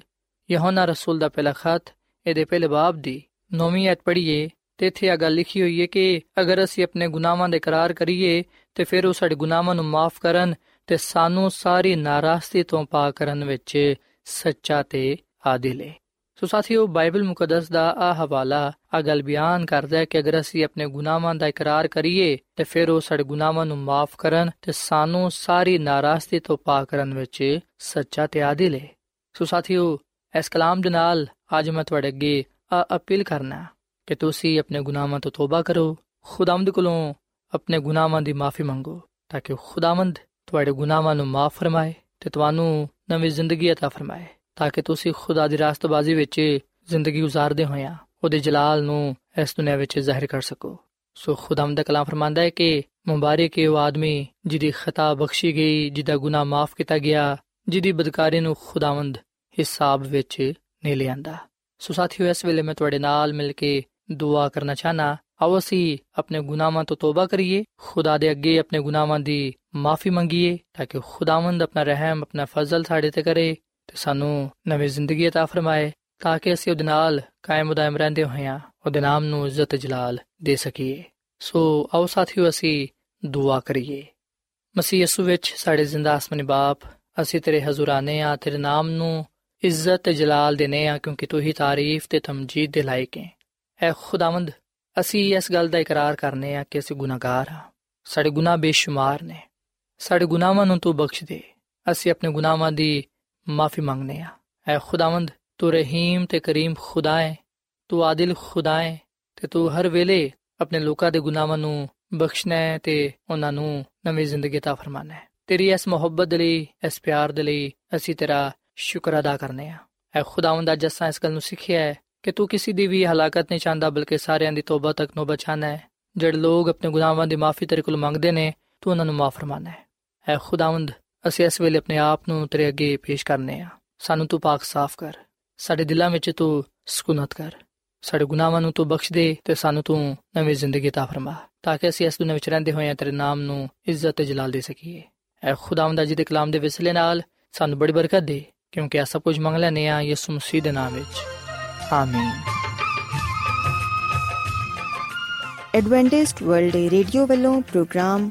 ਯਹੋਨਾ ਰਸੂਲ ਦਾ ਪਹਿਲਾ ਖਤ, ਇਹਦੇ ਪਹਿਲੇ ਬਾਬ ਦੀ ਨੌਵੀਂ ਐਤ ਪੜ੍ਹੀਏ, ਤੇ ਇੱਥੇ ਆ ਗੱਲ ਲਿਖੀ ਹੋਈ ਹੈ ਕਿ ਅਗਰ ਅਸੀਂ ਆਪਣੇ ਗੁਨਾਹਾਂ ਦੇ ਇਕਰਾਰ ਕਰੀਏ, ਤੇ ਫਿਰ ਉਹ ਸਾਡੇ ਗੁਨਾਹਾਂ ਨੂੰ ਮਾਫ ਕਰਨ ਤੇ ਸਾਨੂੰ ਸਾਰੀ ਨਾਰਾਜ਼ਗੀ ਤੋਂ ਪਾਕ ਕਰਨ ਵਿੱਚ ਸੱਚਾ ਤੇ ਆਦਿਲ ਹੈ ਸੋ ਸਾਥੀਓ, ਬਾਈਬਲ ਮੁਕੱਦਸ ਦਾ ਆ ਹਵਾਲਾ, ਆ ਗੱਲ ਬਿਆਨ ਕਰਦਾ ਹੈ ਕਿ ਅਗਰ ਅਸੀਂ ਆਪਣੇ ਗੁਨਾਹਾਂ ਦਾ ਇਕਰਾਰ ਕਰੀਏ, ਤੇ ਫਿਰ ਉਹ ਸਾਡੇ ਗੁਨਾਹਾਂ ਨੂੰ ਮਾਫ ਕਰਨ ਤੇ ਸਾਨੂੰ ਸਾਰੀ ਨਾਰਾਜ਼ਗੀ ਤੋਂ ਪਾਕ ਕਰਨ ਵਿੱਚ ਸੱਚਾ ਤੇ ਆਦਿਲ ਹੈ ਸੋ ਸਾਥੀਓ, ਇਸ ਕਲਾਮ ਦੇ ਨਾਲ ਅੱਜ ਮੈਂ ਤੁਹਾਡੇ ਅੱਗੇ ਆ ਅਪੀਲ ਕਰਨਾ ਕਿ ਤੁਸੀਂ ਆਪਣੇ ਗੁਨਾਹਾਂ ਤੋਂ ਤੋਬਾ ਕਰੋ, ਖੁਦਾਵੰਦ ਕੋਲੋਂ ਆਪਣੇ ਗੁਨਾਹਾਂ ਦੀ ਮਾਫੀ ਮੰਗੋ, ਤਾਂ ਕਿ ਖੁਦਾਵੰਦ ਤੁਹਾਡੇ ਗੁਨਾਹਾਂ ਨੂੰ ਮਾਫ ਫਰਮਾਏ ਤੇ ਤੁਹਾਨੂੰ ਨਵੀਂ ਜ਼ਿੰਦਗੀ عطا ਫਰਮਾਏ, ਤਾਂ ਕਿ ਤੁਸੀਂ ਖੁਦਾ ਦੀ ਰਾਸਤਬਾਜ਼ੀ ਵਿੱਚ ਜ਼ਿੰਦਗੀ گزارਦੇ ਹੋਇਆ ਉਹਦੇ ਜਲਾਲ ਨੂੰ ਇਸ ਦੁਨੀਆਂ ਵਿੱਚ ਜ਼ਾਹਿਰ ਕਰ ਸਕੋ। ਸੋ ਖੁਦਾਮ ਦਾ ਕਲਾਮ ਫਰਮਾਂਦਾ ਹੈ ਕਿ ਮੁਬਾਰਕ ਹੈ ਉਹ ਆਦਮੀ ਜਿਹਦੀ ਖਤਾ ਬਖਸ਼ੀ ਗਈ, ਜਿਹਦਾ ਗੁਨਾਹ ਮਾਫ ਕੀਤਾ ਗਿਆ, ਜਿਹਦੀ ਬਦਕਾਰੀ ਨੂੰ ਖੁਦਾਵੰਦ ਹਿਸਾਬ ਵਿੱਚ ਨਹੀਂ ਲਿਆਂਦਾ। ਸੋ ਸਾਥੀਓ, ਇਸ ਵੇਲੇ ਮੈਂ ਤੁਹਾਡੇ ਨਾਲ ਮਿਲ ਕੇ ਦੁਆ ਕਰਨਾ ਚਾਹਨਾ ਆਓ ਅਸੀਂ ਆਪਣੇ ਗੁਨਾਹਾਂ ਤੋਂ ਤੋਬਾ ਕਰੀਏ, ਖੁਦਾ ਦੇ ਅੱਗੇ ਆਪਣੇ ਗੁਨਾਹਾਂ ਦੀ ਮਾਫੀ ਮੰਗੀਏ ਤਾਂ ਕਿ ਖੁਦਾਵੰਦ ਆਪਣਾ ਰਹਿਮ ਆਪਣਾ ਫਜ਼ਲ ਸਾਡੇ ਤੇ ਕਰੇ ਤੇ ਸਾਨੂੰ ਨਵੀਂ ਜ਼ਿੰਦਗੀ عطا ਫਰਮਾਏ ਤਾਂ ਕਿ ਅਸੀਂ ਉਹਦੇ ਨਾਲ ਕਾਇਮ ਉਦਾਇਮ ਰਹਿੰਦੇ ਹੋਈਆਂ ਉਹਦੇ ਨਾਮ ਨੂੰ ਇੱਜ਼ਤ ਜਲਾਲ ਦੇ ਸਕੀਏ ਸੋ ਆਓ ਸਾਥੀਓ ਅਸੀਂ ਦੁਆ ਕਰੀਏ ਮਸੀਹ ਯਸੂ ਵਿੱਚ ਸਾਡੇ ਜ਼ਿੰਦਾ ਆਸਮਾਨੀ ਬਾਪ ਅਸੀਂ ਤੇਰੇ ਹਜ਼ੂਰਾਨੇ ਆ ਤੇਰੇ ਨਾਮ ਨੂੰ ਇੱਜ਼ਤ ਤੇ ਜਲਾਲ ਦੇਨੇ ਆ ਕਿਉਂਕਿ ਤੂੰ ਹੀ ਤਾਰੀਫ ਤੇ ਤਮਜੀਦ ਦੇ ਲਾਇਕ ਹੈ ਐ ਖੁਦਾਵੰਦ ਅਸੀਂ ਇਸ ਗੱਲ ਦਾ ਇਕਰਾਰ ਕਰਨੇ ਆ ਕਿ ਅਸੀਂ ਗੁਨਾਹਗਾਰ ਹਾਂ ਸਾਡੇ ਗੁਨਾਹ ਬੇਸ਼ੁਮਾਰ ਨੇ ਸਾਡੇ ਗੁਨਾਹਾਂ ਨੂੰ ਤੂੰ ਬਖਸ਼ ਦੇ। ਅਸੀਂ ਆਪਣੇ ਗੁਨਾਹਾਂ ਦੀ ਮਾਫੀ ਮੰਗਨੇ ਆ ਐ ਖੁਦਾਵੰਦ, ਤੂੰ ਰਹੀਮ ਤੇ ਕਰੀਮ ਖੁਦਾ ਹੈ। ਤੂੰ ਆਦਿਲ ਖੁਦਾ ਹੈ ਤੇ ਤੂੰ ਹਰ ਵੇਲੇ ਆਪਣੇ ਲੋਕਾਂ ਦੇ ਗੁਨਾਹਾਂ ਨੂੰ ਬਖਸ਼ਣਾ ਹੈ ਤੇ ਉਹਨਾਂ ਨੂੰ ਨਵੀਂ ਜ਼ਿੰਦਗੀ ਤਾ ਫਰਮਾਨਾ ਹੈ। ਤੇਰੀ ਇਸ ਮੁਹੱਬਤ ਲਈ, ਇਸ ਪਿਆਰ ਦੇ ਲਈ ਅਸੀਂ ਤੇਰਾ ਸ਼ੁਕਰ ਅਦਾ ਕਰਨੇ ਆ ਐ ਖੁਦਾਵੰਦ, ਅੱਜ ਅਸਾਂ ਇਸ ਗੱਲ ਨੂੰ ਸਿੱਖਿਆ ਹੈ ਕਿ ਤੂੰ ਕਿਸੇ ਦੀ ਵੀ ਹਲਾਕਤ ਨਹੀਂ ਚਾਹੁੰਦਾ, ਬਲਕਿ ਸਾਰਿਆਂ ਦੀ ਤੋਬਾ ਤੱਕ ਨੂੰ ਬਚਾਣਾ ਹੈ। ਜਿਹੜੇ ਲੋਕ ਆਪਣੇ ਗੁਨਾਹਾਂ ਦੀ ਮਾਫੀ ਤੇਰੇ ਕੋਲ ਮੰਗਦੇ ਨੇ, ਤੂੰ ਉਹਨਾਂ ਨੂੰ ਮਾਫ ਫਰਮਾਨਾ ਹੈ। ਐ ਖੁਦਾਵੰਦ, ਅਸੀਂ ਇਸ ਵੇਲੇ ਆਪਣੇ ਆਪ ਨੂੰ ਤੇਰੇ ਅੱਗੇ ਪੇਸ਼ ਕਰਨੇ ਆ। ਸਾਨੂੰ ਤੂੰ ਪਾਕ ਸਾਫ਼ ਕਰ। ਸਾਡੇ ਦਿਲਾਂ ਵਿੱਚ ਤੂੰ ਸਕੂਨਤ ਕਰ। ਸਾਡੇ ਗੁਨਾਹਾਂ ਨੂੰ ਤੂੰ ਬਖਸ਼ ਦੇ ਤੇ ਸਾਨੂੰ ਤੂੰ ਨਵੀਂ ਜ਼ਿੰਦਗੀ ਤਾ ਫਰਮਾ, ਤਾਂ ਕਿ ਅਸੀਂ ਇਸ ਦੁਨੀਆਂ ਵਿੱਚ ਰਹਿੰਦੇ ਹੋਏ ਤੇਰੇ ਨਾਮ ਨੂੰ ਇੱਜ਼ਤ ਤੇ ਜਲਾਲ ਦੇ ਸਕੀਏ। ਐ ਖੁਦਾਵੰਦ ਜੀ ਦੇ ਕਲਾਮ ਦੇ ਵਿਸਲੇ ਨਾਲ ਸਾਨੂੰ ਬੜੀ ਬਰਕਤ ਦੇ, ਕਿਉਂਕਿ ਆ ਸਭ ਕੁਝ ਮੰਗ ਲੈਨੇ ਆ ਯਿਸੂ ਮਸੀਹ ਦੇ ਨਾਮ ਵਿੱਚ। ਆਮੀਨ। ਐਡਵੈਂਟਿਸਟ ਵਰਲਡ ਰੇਡੀਓ ਵੱਲੋਂ ਪ੍ਰੋਗਰਾਮ